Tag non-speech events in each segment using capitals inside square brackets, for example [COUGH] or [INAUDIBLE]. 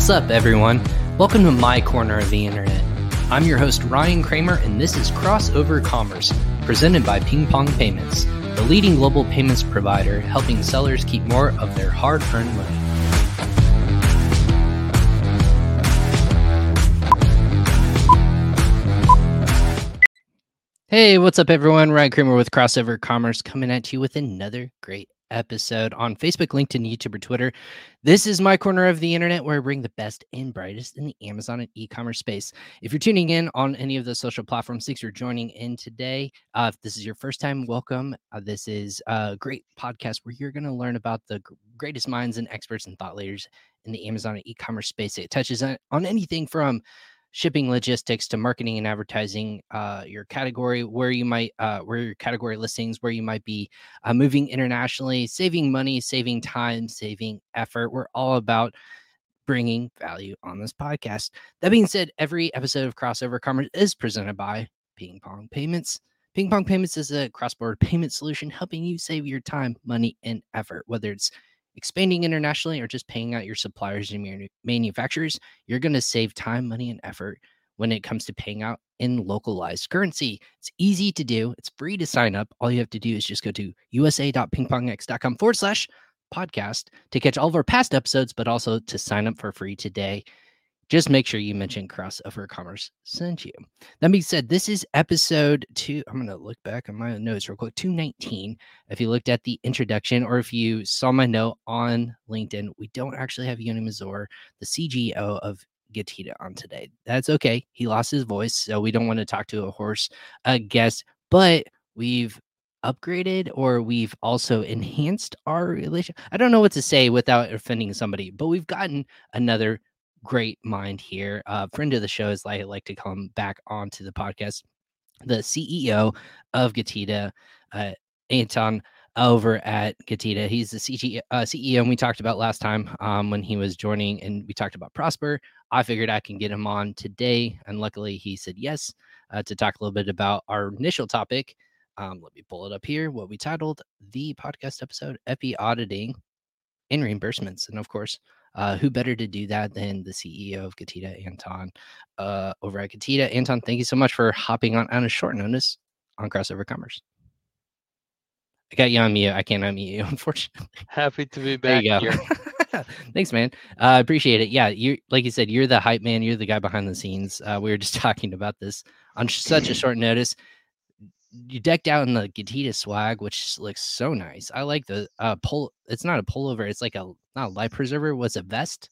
What's up, everyone? Welcome to my corner of the internet. I'm your host, Ryan Kramer, and this is Crossover Commerce, presented by Ping Pong Payments, the leading global payments provider helping sellers keep more of their hard earned money. Hey, what's up, everyone? Ryan Kramer with Crossover Commerce coming at you with another great episode on Facebook, LinkedIn, YouTube, or Twitter. This is my corner of the internet where I bring the best and brightest in the Amazon and e-commerce space. If you're tuning in on any of the social platforms, thanks for joining in today. Uh, if this is your first time, welcome. Uh, this is a great podcast where you're going to learn about the greatest minds and experts and thought leaders in the Amazon and e-commerce space. It touches on, on anything from shipping logistics to marketing and advertising uh, your category where you might uh, where your category listings where you might be uh, moving internationally saving money saving time saving effort. We're all about bringing value on this podcast. That being said every episode of crossover commerce is presented by ping pong payments. Ping pong payments is a cross-border payment solution helping you save your time money and effort whether it's expanding internationally or just paying out your suppliers and manufacturers, you're going to save time, money, and effort when it comes to paying out in localized currency. It's easy to do, it's free to sign up. All you have to do is just go to usa.pingpongx.com forward slash podcast to catch all of our past episodes, but also to sign up for free today just make sure you mention crossover commerce sent you. That being said, this is episode two. I'm going to look back on my notes real quick. 219. If you looked at the introduction or if you saw my note on LinkedIn, we don't actually have Yoni Mazor, the CGO of Getida, on today. That's okay. He lost his voice, so we don't want to talk to a horse a guest, but we've upgraded or we've also enhanced our relation. I don't know what to say without offending somebody, but we've gotten another great mind here. Uh, friend of the show, as I like to him, back onto the podcast. The CEO of Getida, uh, Anton over at Getida. He's the CG, uh, CEO, and we talked about last time um, when he was joining, and we talked about Prosper. I figured I can get him on today, and luckily he said yes uh, to talk a little bit about our initial topic. Um, let me pull it up here. What we titled the podcast episode: "Epi auditing and reimbursements," and of course, uh, who better to do that than the CEO of Getida, Anton, uh, over at Getida? Anton, thank you so much for hopping on on a short notice on Crossover Commerce. I got you on mute. I can't unmute you, [LAUGHS] unfortunately. Happy to be back here. [LAUGHS] Thanks, man. I uh, appreciate it. Yeah, you like you said, you're the hype man. You're the guy behind the scenes. Uh, we were just [LAUGHS] talking about this on such a [CLEARS THROAT] short notice you decked out in the Getida swag, which looks so nice. I like the uh pull. It's not a pullover. It's like a not a life preserver. Was a vest?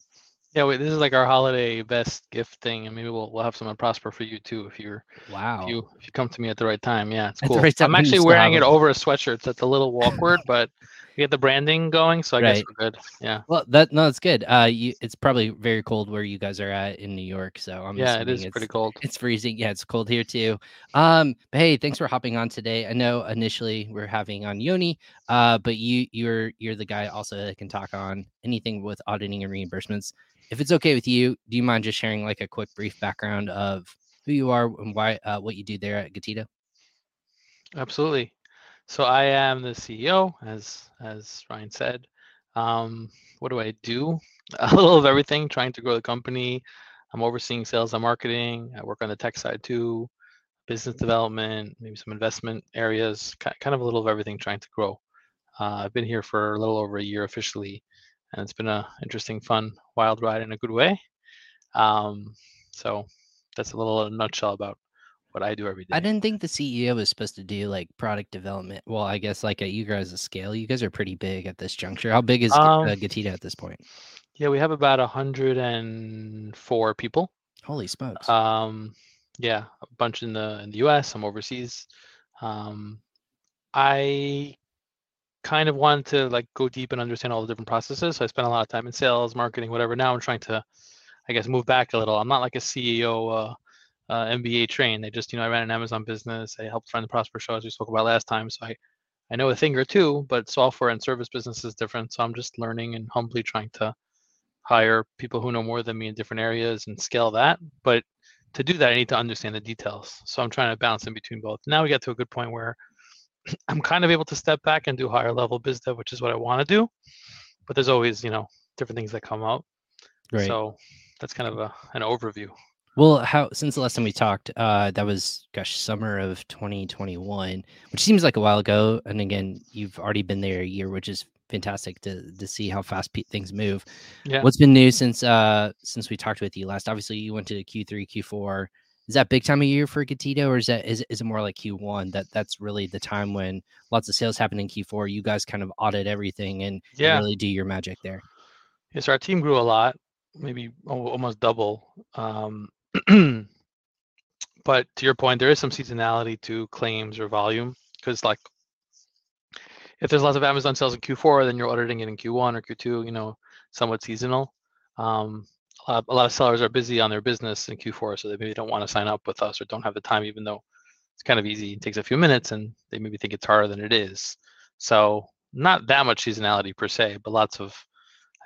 Yeah, wait, this is like our holiday best gift thing, and maybe we'll we'll have some prosper for you too if you're wow. If you if you come to me at the right time, yeah, it's cool. Right I'm [LAUGHS] actually wearing it over a sweatshirt. So it's a little awkward, but we get the branding going, so I right. guess we're good. Yeah. Well, that no, it's good. Uh, you, it's probably very cold where you guys are at in New York, so I'm yeah, it is pretty cold. It's freezing. Yeah, it's cold here too. Um, but hey, thanks for hopping on today. I know initially we're having on Yoni, uh, but you you're you're the guy also that can talk on anything with auditing and reimbursements. If it's okay with you, do you mind just sharing like a quick brief background of who you are and why uh, what you do there at Getida? Absolutely. So I am the CEO, as as Ryan said. Um, what do I do? [LAUGHS] A little of everything, trying to grow the company. I'm overseeing sales and marketing. I work on the tech side too, business development, maybe some investment areas, kind of a little of everything, trying to grow. Uh, I've been here for a little over a year officially, and it's been a interesting, fun, wild ride in a good way. Um, so that's a little a nutshell about what I do every day. I didn't think the CEO was supposed to do like product development. Well, I guess like at you guys' scale, you guys are pretty big at this juncture. How big is um, uh, Getida at this point? Yeah, we have about 104 people. Holy smokes. Um, yeah, a bunch in the in the US, some overseas. Um, I kind of wanted to like go deep and understand all the different processes. So I spent a lot of time in sales, marketing, whatever. Now I'm trying to, I guess, move back a little. I'm not like a CEO uh, uh, MBA trained. They just, you know, I ran an Amazon business. I helped run the Prosper Show as we spoke about last time. So I, I know a thing or two, but software and service business is different. So I'm just learning and humbly trying to hire people who know more than me in different areas and scale that. But to do that, I need to understand the details. So I'm trying to balance in between both. Now we get to a good point where [CLEARS THROAT] I'm kind of able to step back and do higher level biz dev, which is what I want to do. But there's always, you know, different things that come up. Right. So that's kind of a, an overview. Well, how since the last time we talked, uh, that was gosh, summer of 2021, which seems like a while ago. And again, you've already been there a year, which is fantastic to to see how fast pe- things move. Yeah. What's been new since uh since we talked with you last? Obviously, you went to Q3, Q4. Is that big time of year for Getida, or is that is, is it more like Q1? That that's really the time when lots of sales happen in Q4. You guys kind of audit everything and, yeah. and really do your magic there. Yes, our team grew a lot, maybe almost double. Um, [CLEARS THROAT] but to your point, there is some seasonality to claims or volume because, like, if there's lots of Amazon sales in Q4, then you're auditing it in Q1 or Q2. You know, somewhat seasonal. Um, a, lot, a lot of sellers are busy on their business in Q4, so they maybe don't want to sign up with us or don't have the time, even though it's kind of easy. It takes a few minutes, and they maybe think it's harder than it is. So not that much seasonality per se, but lots of,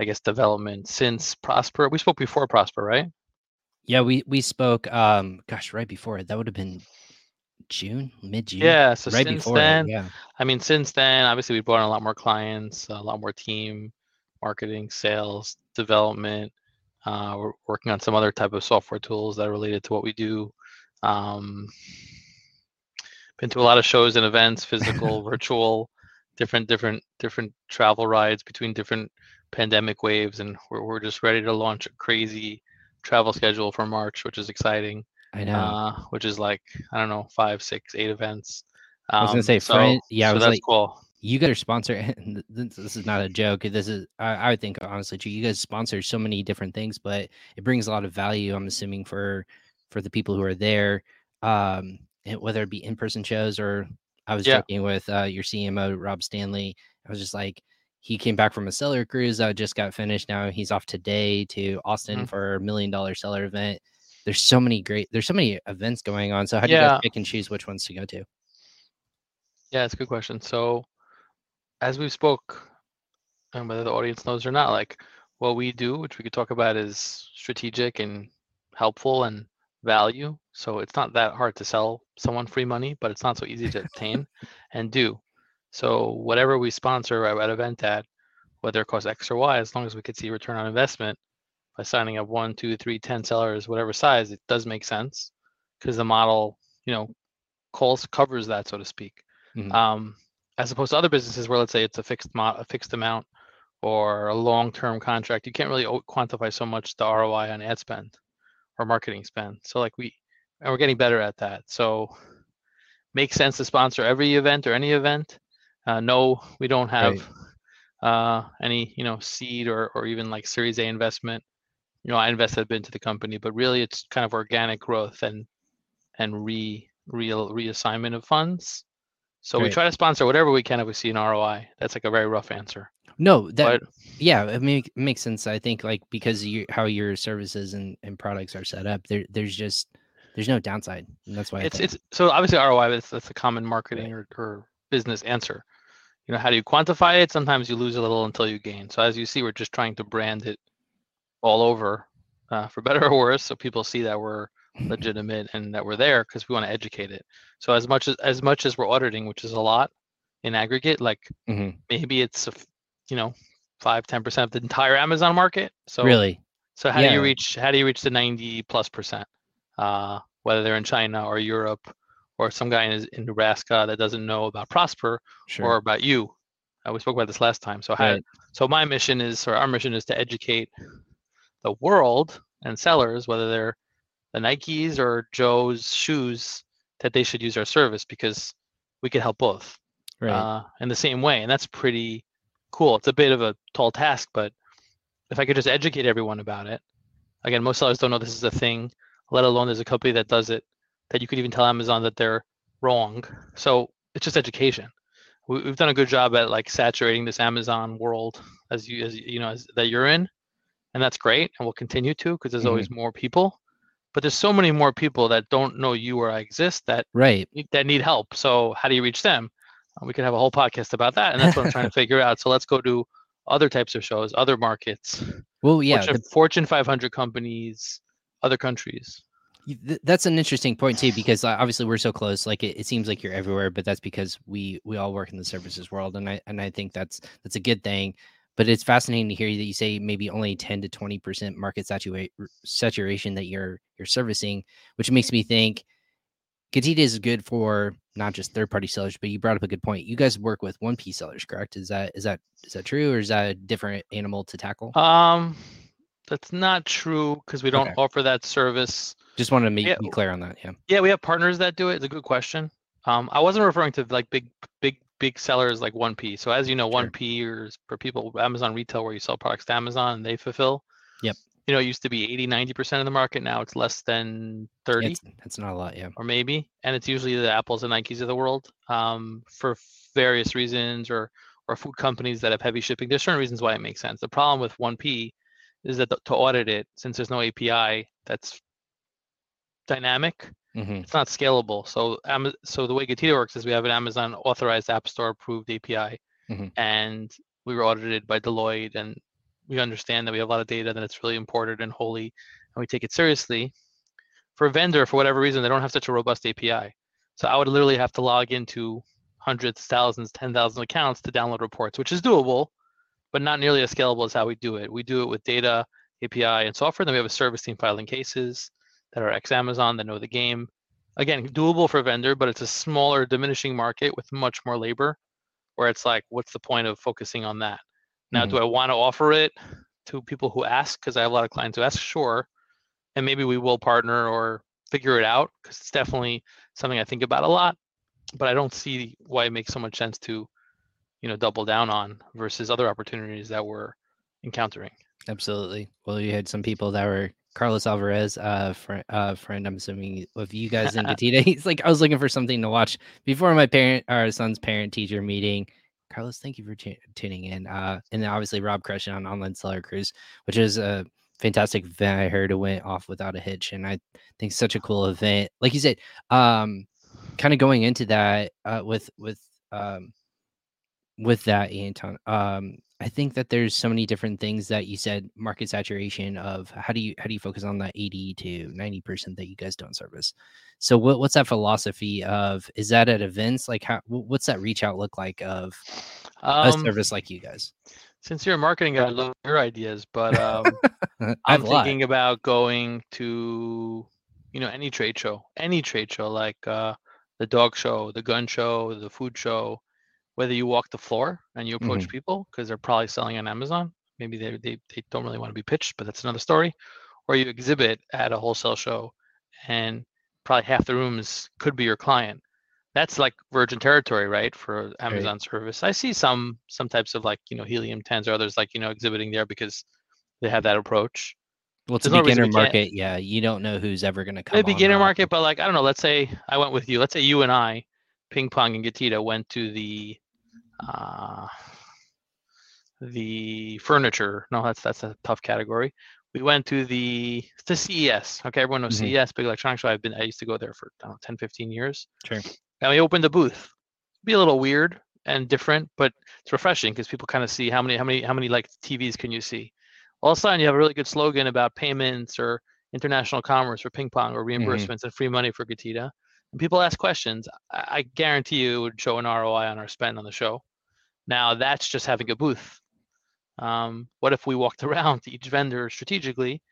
I guess, development since Prosper. We spoke before Prosper, right? Yeah, we we spoke. Um, gosh, right before it, that would have been June, mid June. Yeah, so right since then, it, yeah. I mean, since then, obviously we've brought on a lot more clients, a lot more team, marketing, sales, development. Uh, we're working on some other type of software tools that are related to what we do. Um, been to a lot of shows and events, physical, [LAUGHS] virtual, different, different, different travel rides between different pandemic waves, and we're we're just ready to launch a crazy travel schedule for March, which is exciting. I know. Uh, which is like I don't know, five, six, eight events. Um, I was gonna um, say, so, friend, yeah, so was that's like, cool. You guys are sponsor. [LAUGHS] This is not a joke. This is, I, I would think, honestly, too. You guys sponsor so many different things, but it brings a lot of value. I'm assuming for for the people who are there, um, whether it be in person shows or I was yeah. joking with uh, your CMO Rob Stanley. I was just like, he came back from a seller cruise that just got finished. Now he's off today to Austin mm-hmm. for a million dollar seller event. There's so many great, there's so many events going on. So how do yeah. you guys pick and choose which ones to go to? Yeah, it's a good question. So as we spoke, and whether the audience knows or not, like what we do, which we could talk about, is strategic and helpful and value. So it's not that hard to sell someone free money, but it's not so easy to [LAUGHS] obtain and do. So whatever we sponsor at event at, whether it costs X or Y, as long as we could see return on investment by signing up one, two, three, ten sellers, whatever size, it does make sense because the model, you know, calls covers that, so to speak. Mm-hmm. Um, as opposed to other businesses where let's say it's a fixed mo- a fixed amount or a long-term contract, you can't really quantify so much the ROI on ad spend or marketing spend. So like we, and we're getting better at that. So makes sense to sponsor every event or any event uh, no, we don't have right. uh, any, you know, seed or or even like Series A investment. You know, I invested a bit into the company, but really it's kind of organic growth and and re real reassignment of funds. So we try to sponsor whatever we can if we see an ROI. That's like a very rough answer. No, that but, yeah, it make, makes sense. I think like because you how your services and, and products are set up, there there's just there's no downside. And that's why it's it's so obviously ROI that's that's a common marketing right. or, or business answer you know how do you quantify it? Sometimes you lose a little until you gain. So as you see we're just trying to brand it all over uh, for [LAUGHS] better or worse so people see that we're legitimate and that we're there because we want to educate it. So as much as as much as we're auditing which is a lot in aggregate like mm-hmm. maybe it's a, you know five ten percent of the entire amazon market. So really? so how yeah. do you reach how do you reach the 90 plus percent uh, whether they're in china or europe or some guy in, in Nebraska that doesn't know about Prosper sure. or about you. Uh, we spoke about this last time. So, right. so my mission is, or our mission is to educate the world and sellers, whether they're the Nikes or Joe's shoes, that they should use our service because we can help both right. uh, in the same way. And that's pretty cool. It's a bit of a tall task, but if I could just educate everyone about it, again, most sellers don't know this is a thing, let alone there's a company that does it that you could even tell Amazon that they're wrong. So it's just education. We, have done a good job at like saturating this Amazon world as you as you know as, that you're in, and that's great, and we'll continue to because there's mm-hmm. always more people. But there's so many more people that don't know you or I exist that right that need help. So how do you reach them? Uh, we could have a whole podcast about that, and that's what I'm trying to [LAUGHS] figure out. So let's go to other types of shows, other markets. Well, yeah, Fortune, the... Fortune 500 companies, other countries that's an interesting point too because obviously we're so close like it, it, seems like you're everywhere but that's because we we all work in the services world and i and i think that's that's a good thing but it's fascinating to hear that you say maybe only 10 to 20 percent market satura- saturation that you're you're servicing, which makes me think Getida is good for not just third party sellers, but you brought up a good point. You guys work with one P sellers, correct? Is that is that is that true, or is that a different animal to tackle? Um, that's not true because we don't Okay. offer that service. Just wanted to make yeah, be clear on that. Yeah. Yeah, we have partners that do it. It's a good question. Um, I wasn't referring to like big, big, big sellers like 1P. So as you know, Sure. 1P is for people Amazon retail where you sell products to Amazon and they fulfill. Yep. You know, it used to be 80, 90% of the market. Now it's less than 30 It's, it's not a lot. Yeah. or maybe. And it's usually the Apples and Nikes of the world um, for various reasons or or food companies that have heavy shipping. There's certain reasons why it makes sense. The problem with 1P is that to audit it, since there's no API that's dynamic, hmm it's not scalable. So so the way Getida works is we have an Amazon authorized App Store approved API, Mhm. and we were audited by Deloitte, and we understand that we have a lot of data that it's really important and holy, and we take it seriously. For a vendor, for whatever reason, they don't have such a robust API. So I would literally have to log into hundreds, thousands, ten thousand accounts to download reports, which is doable, but not nearly as scalable as how we do it. We do it with data, API, and software. Then we have a service team filing cases that are ex Amazon that know the game. Again, doable for vendor, but it's a smaller, diminishing market with much more labor. Where it's like, what's the point of focusing on that? Now, do mm-hmm. I want to offer it to people who ask? Because I have a lot of clients who ask, sure, and maybe we will partner or figure it out because it's definitely something I think about a lot. But I don't see why it makes so much sense to, you know, double down on versus other opportunities that we're encountering. Absolutely. Well, you had some people that were Carlos Alvarez, uh, friend, uh, friend. I'm assuming of you guys in [LAUGHS] Getida. [LAUGHS] He's like, I was looking for something to watch before my parent, our son's parent teacher meeting. Carlos, thank you for tu- tuning in. Uh, and then obviously Rob Crescent on Online Seller Cruise, which is a fantastic event. I heard it went off without a hitch, and I think such a cool event. Like you said, um, kind of going into that uh, with with um, with that, Anton, um, I think that there's so many different things that you said market saturation of how do you how do you focus on that 80 to 90 percent that you guys don't service. So what, what's that philosophy of is that at events like how what's that reach out look like of a Um, service like you guys? since you're a marketing guy, I love your ideas, but um, [LAUGHS] I'm a thinking about going to, you know, any trade show, any trade show, like uh, the dog show, the gun show, the food show. Whether you walk the floor and you approach mm-hmm. people because they're probably selling on Amazon, maybe they, they they don't really want to be pitched, but that's another story. Or you exhibit at a wholesale show, and probably half the rooms could be your client. That's like virgin territory, right, for Amazon service. I see some some types of like you know helium tens or others like you know exhibiting there because they have that approach. Well, it's a there's no beginner market. Yeah, you don't know who's ever going to come. a beginner market, but like I don't know. Let's say I went with you. Let's say you and I, ping pong and Getida went to the, uh, the furniture. No, that's that's a tough category. We went to the the CES. Okay, everyone knows Mhm. CES, big electronics show. I've been I used to go there for I know, 10, 15 years. Sure. And we opened a booth. Be a little weird and different, but it's refreshing because people kind of see how many how many how many like TVs can you see. All of a sudden, you have a really good slogan about payments or international commerce or ping pong or reimbursements and free money for Getida. And people ask questions. I, I guarantee you it would show an ROI on our spend on the show. Now that's just having a booth. Um, what if we walked [LAUGHS] around to each vendor strategically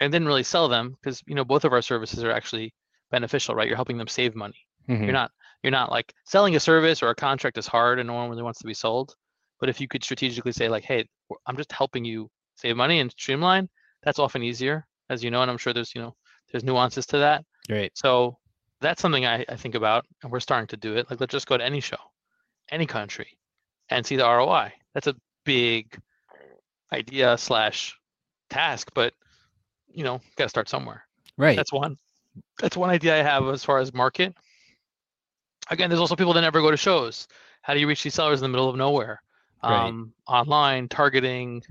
and didn't really sell them because you know both of our services are actually beneficial, right? You're helping them save money. mhm. You're not you're not like selling a service or a contract is hard and no one really wants to be sold. But if you could strategically say like, hey, I'm just helping you save money and streamline, that's often easier, as you know, and I'm sure there's you know there's nuances to that. Great. So that's something I, I think about, and we're starting to do it. Like let's just go to any show, any country, and see the ROI. That's a big idea slash task, but you know, got to start somewhere. Right. That's one. That's one idea I have as far as market. Again, there's also people that never go to shows. How do you reach these sellers in the middle of nowhere? Right. Um, online, targeting,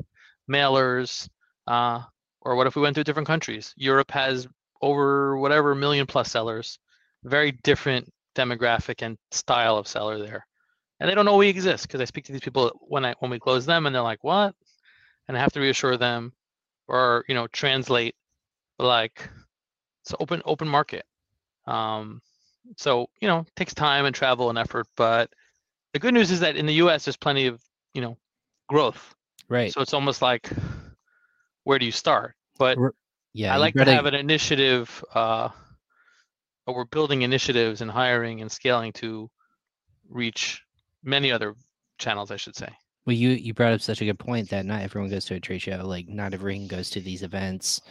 mailers, uh, or what if we went to different countries? Europe has over whatever million plus sellers, very different demographic and style of seller there, and they don't know we exist because I speak to these people when I when we close them, and they're like, "What?" And I have to reassure them, or you know, translate like it's an open open market. Um, so you know, it takes time and travel and effort, but the good news is that in the U.S. there's plenty of you know growth. Right. So it's almost like, where do you start? But Yeah. I like to have an initiative, uh, or we're building initiatives and hiring and scaling to reach many other channels, I should say. Well, you you brought up such a good point that not everyone goes to a trade show. Like not everyone goes to these events.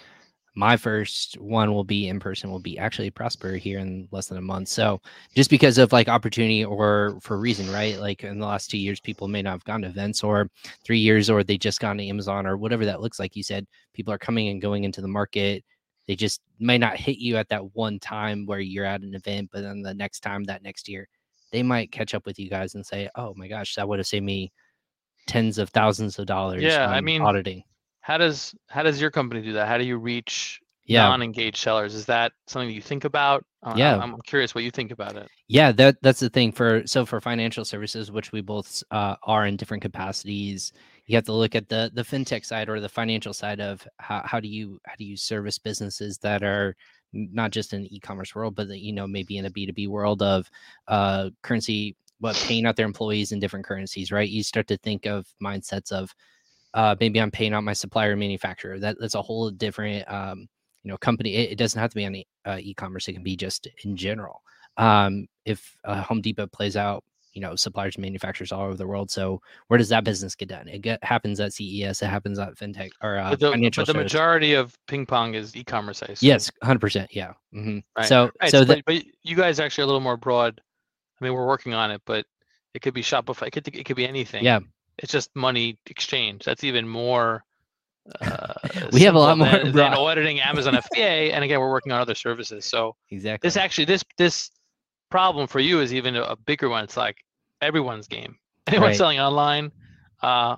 My first one will be in person. Will be actually Prosper here in less than a month. So just because of like opportunity or for reason, right? Like in the last two years, people may not have gone to events, or three years, or they just gone to Amazon or whatever that looks like. You said people are coming and going into the market. They just may not hit you at that one time where you're at an event, but then the next time, that next year, they might catch up with you guys and say, "Oh my gosh, that would have saved me." tens of thousands of dollars. Yeah, I mean, auditing. How does how does your company do that? How do you reach Yeah, non-engaged sellers? Is that something that you think about? Uh, I'm- Yeah. I'm, curious what you think about it. yeah. That that's the thing for so for financial services, which we both uh, are in different capacities. You have to look at the the fintech side or the financial side of how how do you how do you service businesses that are not just in the e-commerce world, but that, you know maybe in a B two B world of uh, currency, but paying out their employees in different currencies, right? You start to think of mindsets of uh, maybe I'm paying out my supplier manufacturer. That that's a whole different um, you know company. It, it doesn't have to be on e- uh, e-commerce. It can be just in general. Um, if uh, Home Depot plays out, you know, suppliers and manufacturers all over the world. So where does that business get done? It get, happens at CES. It happens at fintech or uh, but the, financial. but the shows. majority of ping pong is e-commerce. I assume. Yes, hundred percent. Yeah. hmm Right. So Right, so but, you guys are actually a little more broad. I mean, we're working on it, but it could be Shopify. It could it could be anything. yeah, It's just money exchange. That's even more. Uh, [LAUGHS] We have a lot more than, than auditing Amazon FBA, and again, we're working on other services. So [LAUGHS] exactly. this actually this this problem for you is even a, bigger one. It's like everyone's game. [LAUGHS] Anyone Right. selling online, uh,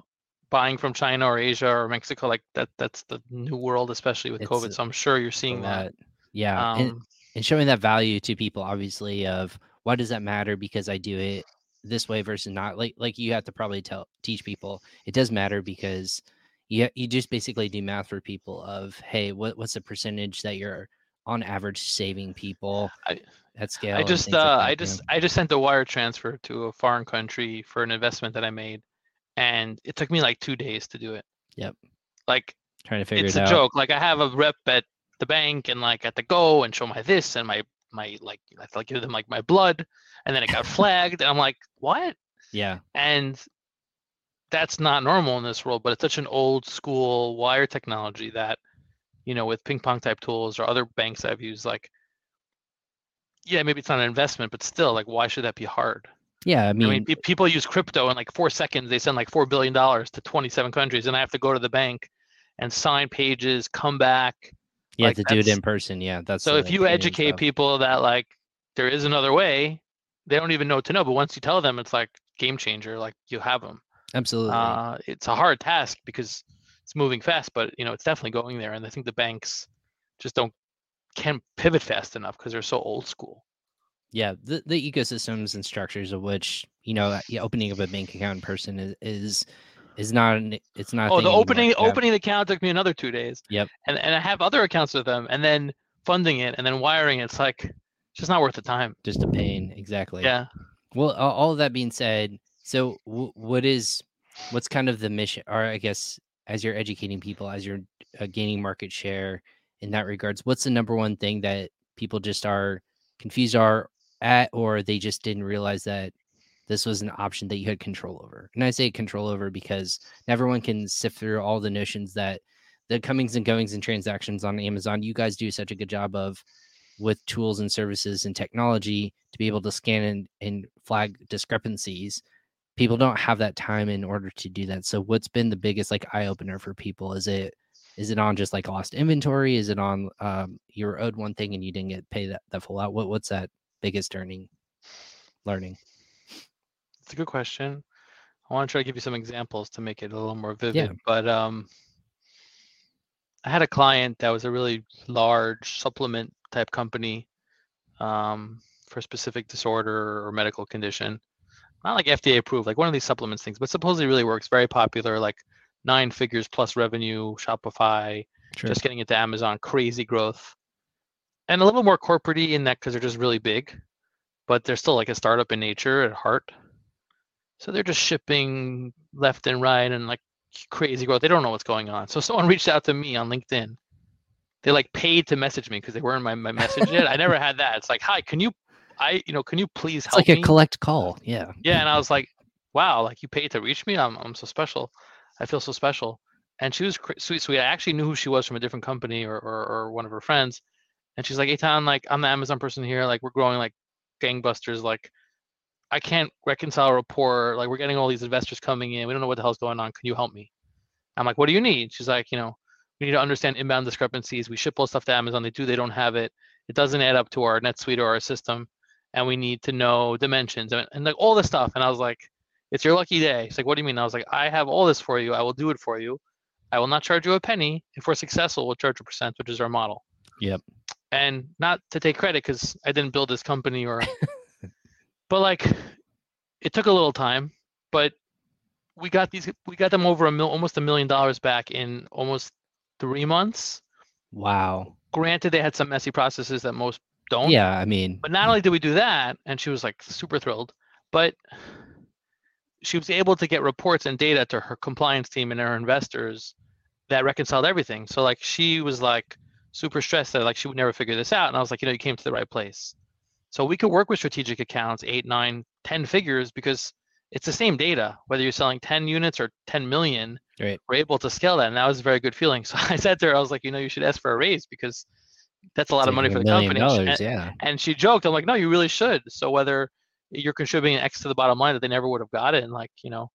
buying from China or Asia or Mexico, like that. That's the new world, especially with It's COVID. So I'm sure you're seeing that. Yeah. and, Um, and showing that value to people obviously of why does that matter because i do it this way versus not like like you have to probably tell teach people it does matter because you you just basically do math for people of hey what, what's the percentage that you're on average saving people I- at scale I just things like uh, I just I just sent a wire transfer to a foreign country for an investment that I made, and it took me like two days to do it. Yep. Like trying to figure it's it a out joke. Like I have a rep at the bank and like at the go and show my this and my my like I have to like give them like my blood, and then it got [LAUGHS] flagged, and I'm like what? yeah And that's not normal in this world, but it's such an old school wire technology that, you know, with ping pong type tools or other banks I've used, like, yeah, maybe it's not an investment, but still, like, why should that be hard? yeah i I mean, mean, people use crypto in like four seconds. They send like four billion dollars to 27 countries, and I have to go to the bank and sign pages, come back. you like, have to do it in person yeah that's So if you educate stuff. people that like there is another way, they don't even know what to know. But once you tell them, it's like game changer. Like you have them. absolutely Uh, it's a hard task because it's moving fast, but you know it's definitely going there. And I think the banks just don't can pivot fast enough because they're so old school. yeah the, the ecosystems and structures of which you know uh, opening up a bank account in person is is, is not an, it's not Oh, the opening opening the account took me another two days. Yep. And and I have other accounts with them, and then funding it, and then wiring it. It's like it's just not worth the time. just a pain exactly Yeah. well all of that being said so what is what's kind of the mission or i guess as you're educating people as you're uh, gaining market share in that regards what's the number one thing that people just are confused are at or they just didn't realize that this was an option that you had control over? And i say control over because everyone can sift through all the notions that the comings and goings and transactions on amazon. You guys do such a good job of with tools and services and technology to be able to scan and, and flag discrepancies people don't have that time in order to do that so what's been the biggest like eye opener for people is it is it on just like lost inventory is it on um you were owed one thing and you didn't get paid that, that full out what what's that biggest earning learning It's a good question. I want to try to give you some examples to make it a little more vivid. Yeah. But um, I had a client that was a really large supplement type company um, for a specific disorder or medical condition. Not like FDA approved, like one of these supplements things, but supposedly really works. Very popular, like nine figures plus revenue, Shopify, sure just getting into Amazon, crazy growth, and a little more corporate in that because they're just really big, but they're still like a startup in nature at heart. So they're just shipping left and right and like crazy growth. They don't know what's going on. So [LAUGHS] someone reached out to me on LinkedIn. They like paid to message me because they weren't my, my message yet. I never had that. It's like, hi, can you, I, you know, can you please help It's like a collect call. Yeah. Yeah, and I was like, wow, like you paid to reach me. I'm I'm so special. I feel so special. And she was cr- sweet, sweet. I actually knew who she was from a different company or or, or one of her friends. And she's like, Eitan, like I'm the Amazon person here. Like we're growing like gangbusters. Like I can't reconcile a report. Like we're getting all these investors coming in. We don't know what the hell's going on. Can you help me? I'm like, what do you need? She's like, you know, we need to understand inbound discrepancies. We ship all stuff to Amazon. They do, they don't have it. It doesn't add up to our NetSuite or our system. And we need to know dimensions and, and like all this stuff. And I was like, it's your lucky day. She's like, what do you mean? I was like, I have all this for you. I will do it for you. I will not charge you a penny. If we're successful, we'll charge a percent, which is our model. Yep. And not to take credit because I didn't build this company or, [LAUGHS] but like, it took a little time, but we got these, we got them over a mil, almost a million dollars back in almost three months. Wow. Granted, they had some messy processes that most don't. Yeah. I mean, But not only did we do that, and she was like super thrilled, but she was able to get reports and data to her compliance team and her investors that reconciled everything. So like she was like super stressed that like she would never figure this out. And I was like, you know, you came to the right place. So we could work with strategic accounts, eight, nine, ten figures, because it's the same data, whether you're selling 10 units or 10 million, Right. we're able to scale that. And that was a very good feeling. [LAUGHS] So I said to her, I was like, you know, you should ask for a raise because that's a lot of money for the company. And. Yeah. and she joked, I'm like, no, you really should. So whether you're contributing X to the bottom line that they never would have got it, and like, you know,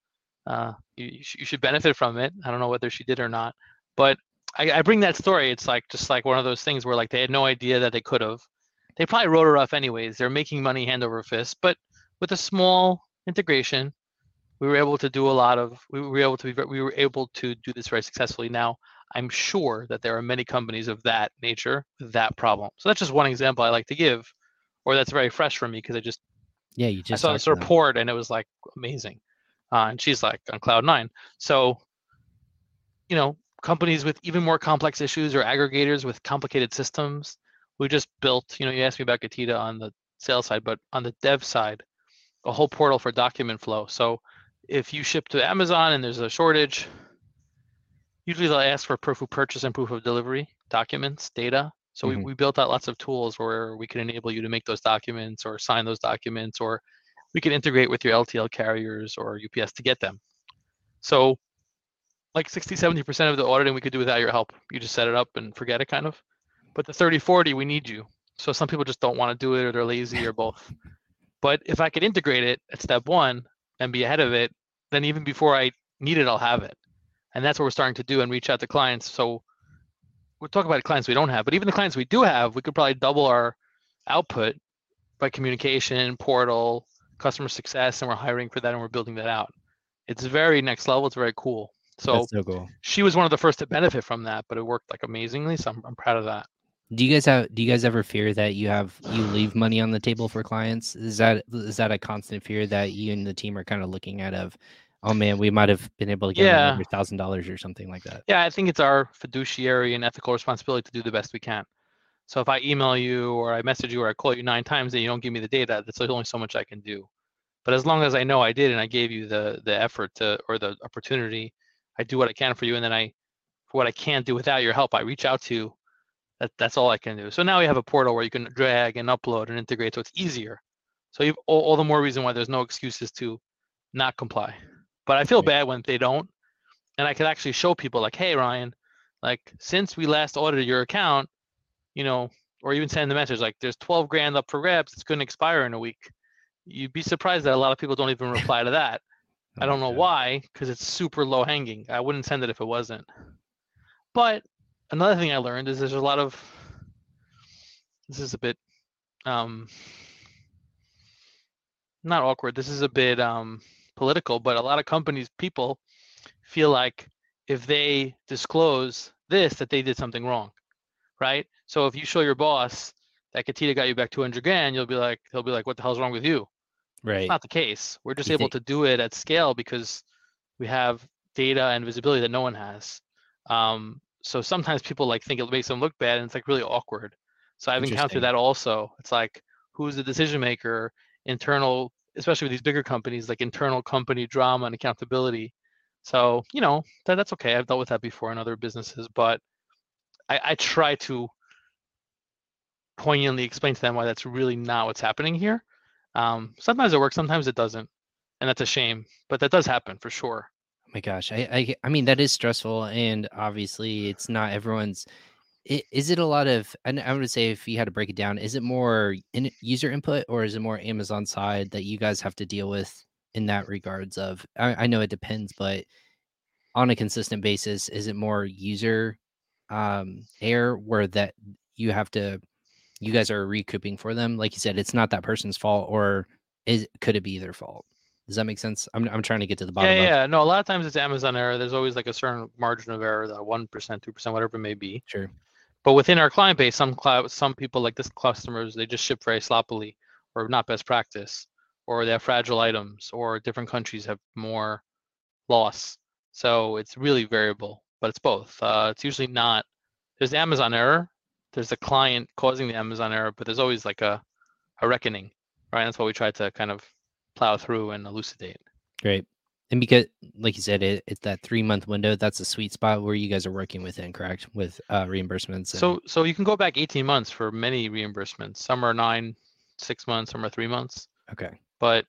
uh, you, you, should benefit from it. I don't know whether she did or not, but I, I bring that story. It's like just like one of those things where like they had no idea that they could have. They probably wrote her off anyways. They're making money hand over fist, but with a small integration, we were able to do a lot of. We were able to be. We were able to do this very successfully. Now, I'm sure that there are many companies of that nature with that problem. So that's just one example I like to give, or that's very fresh for me because I just Yeah. You I just saw this them. report and it was like amazing, uh, and she's like on cloud nine. So, you know, companies with even more complex issues or aggregators with complicated systems. We just built. You know, you asked me about Getida on the sales side, but on the dev side, a whole portal for document flow. So, if you ship to Amazon and there's a shortage, usually they'll ask for proof of purchase and proof of delivery documents, data. So Mhm. we, we built out lots of tools where we can enable you to make those documents or sign those documents, or we can integrate with your LTL carriers or UPS to get them. So like 60, 70% of the auditing we could do without your help. You just set it up and forget it kind of. But the 30, 40, we need you. So some people just don't want to do it or they're lazy or both. But if I could integrate it at step one and be ahead of it, then even before I need it, I'll have it. And that's what we're starting to do and reach out to clients. So we'll talk about clients we don't have, but even the clients we do have, we could probably double our output by communication, portal, customer success, and we're hiring for that and we're building that out. It's very next level. It's very cool. So That's so cool. she was one of the first to benefit from that, but it worked like amazingly. So I'm, I'm proud of that. Do you guys have? Do you guys ever fear that you have you leave money on the table for clients? Is that is that a constant fear that you and the team are kind of looking at? Of, oh man, we might have been able to get Yeah. another thousand dollars or something like that. Yeah, I think it's our fiduciary and ethical responsibility to do the best we can. So if I email you or I message you or I call you nine times and you don't give me the data, that's only so much I can do. But as long as I know I did and I gave you the the effort to or the opportunity, I do what I can for you, and then I, for what I can't do without your help, I reach out to. you. That that's all I can do. So now we have a portal where you can drag and upload and integrate, so it's easier. So you've all, all the more reason why there's no excuses to not comply. But I feel Right. bad when they don't, and I could actually show people like, hey Ryan, like since we last audited your account, you know, or even send the message like there's 12 grand up for grabs, it's going to expire in a week. You'd be surprised that a lot of people don't even reply to that. I Oh don't know why, because it's super low hanging. I wouldn't send it if it wasn't. But another thing I learned is there's a lot of this is a bit um not awkward. This is a bit um political, but a lot of companies people feel like if they disclose this that they did something wrong. Right? So if you show your boss that Getida got you back 200 grand, you'll be like he'll be like what the hell's wrong with you? Right. It's not the case. We're just You able think- to do it at scale because we have data and visibility that no one has. Um, so sometimes people like think it makes them look bad, and it's like really awkward. So I've encountered that also. It's like who's the decision maker, internal, especially with these bigger companies, like internal company drama and accountability. So you know that that's okay. I've dealt with that before in other businesses, but I, I try to poignantly explain to them why that's really not what's happening here. Um, sometimes it works, sometimes it doesn't, and that's a shame. But that does happen for sure. Oh my gosh, I, I I mean that is stressful, and obviously it's not everyone's. Is it a lot of? And I would say if you had to break it down, is it more in user input or is it more Amazon side that you guys have to deal with in that regards? Of I, I know it depends, but on a consistent basis, is it more user um error where that you have to you guys are recouping for them? Like you said, it's not that person's fault, or is could it be their fault? Does that make sense? I'm I'm trying to get to the bottom Yeah, of yeah. No, a lot of times it's Amazon error. There's always like a certain margin of error, that one percent, two percent, whatever it may be. sure. But within our client base, some cloud, some people like this customers, they just ship very sloppily, or not best practice, or they have fragile items, or different countries have more loss. So it's really variable, but it's both. Uh, it's usually not. There's the Amazon error. There's the client causing the Amazon error, but there's always like a, a reckoning, right? That's what we try to kind of plow through and elucidate. Great. And because, like you said, it, it's that three month window. That's a sweet spot where you guys are working within, correct? With uh, reimbursements. and- So so you can go back 18 months for many reimbursements. Some are nine, six months, some are three months. okay, But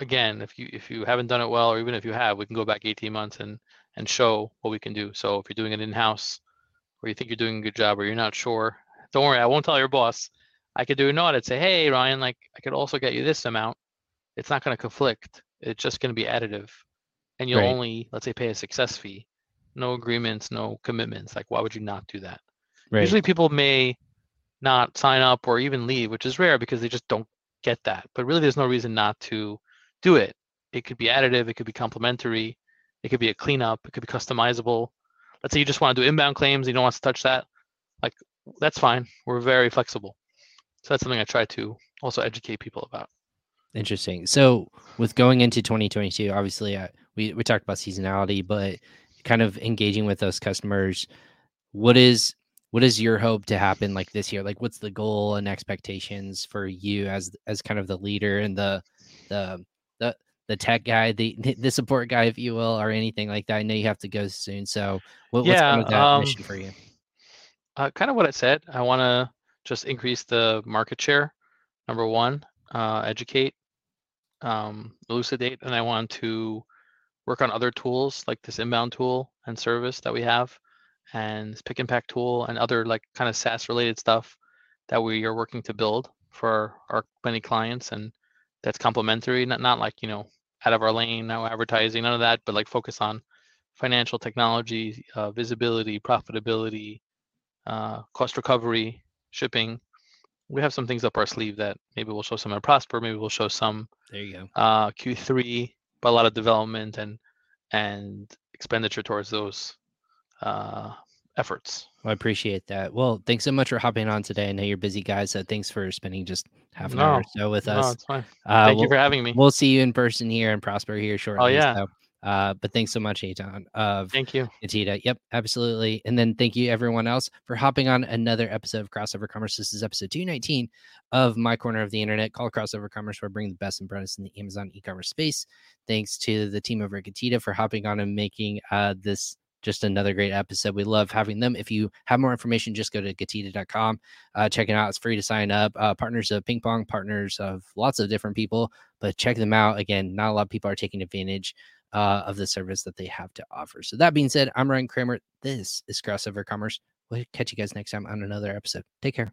again, if you if you haven't done it well, or even if you have, we can go back 18 months and and show what we can do. So if you're doing it in house, or you think you're doing a good job, or you're not sure, don't worry, I won't tell your boss. I could do an audit. Say, hey Ryan, like I could also get you this amount. It's not going to conflict. It's just going to be additive, and you'll Right. only let's say pay a success fee. No agreements, no commitments. Like why would you not do that? right. Usually people may not sign up or even leave, which is rare because they just don't get that. But really, there's no reason not to do it. It could be additive, it could be complementary, it could be a cleanup, it could be customizable. Let's say you just want to do inbound claims, you don't want to touch that. Like, that's fine. We're very flexible. So that's something I try to also educate people about. Interesting. So with going into 2022, obviously uh, we we talked about seasonality, but kind of engaging with those customers. What is what is your hope to happen like this year? Like, what's the goal and expectations for you as as kind of the leader and the the the the tech guy, the the support guy, if you will, or anything like that? I know you have to go soon. So what, what's kind Yeah, of that um, mission for you? Uh, kind of what I said. I want to just increase the market share. Number one, uh, educate, um, elucidate, and I want to work on other tools like this inbound tool and service that we have, and this pick and pack tool and other like kind of SaaS related stuff that we are working to build for our many clients, and that's complementary, not not like you know out of our lane, no advertising, none of that, but like focus on financial technology, uh, visibility, profitability, uh, cost recovery, shipping. We have some things up our sleeve that maybe we'll show some at Prosper, maybe we'll show some There you go. uh, Q3, but a lot of development and and expenditure towards those uh, efforts. I appreciate that. Well, thanks so much for hopping on today. I know you're busy, guys. So thanks for spending just half an hour or so with No, us. it's fine. Uh, Thank we'll, you for having me. we'll see you in person here in Prosper here shortly. Oh yeah. So, uh, but thanks so much, Aton of Thank you. Getida. Yep, absolutely. And then thank you everyone else for hopping on another episode of Crossover Commerce. This is episode 219 of My Corner of the Internet called Crossover Commerce, where I bring the best and brightest in the Amazon e-commerce space. Thanks to the team over at Getida for hopping on and making uh, this just another great episode. We love having them. If you have more information, just go to getida.com. Uh, check it out. It's free to sign up. Uh, partners of Ping Pong, partners of lots of different people, but check them out. Again, not a lot of people are taking advantage uh, of the service that they have to offer. So that being said, I'm Ryan Kramer. This is Crossover Commerce. We'll catch you guys next time on another episode. Take care.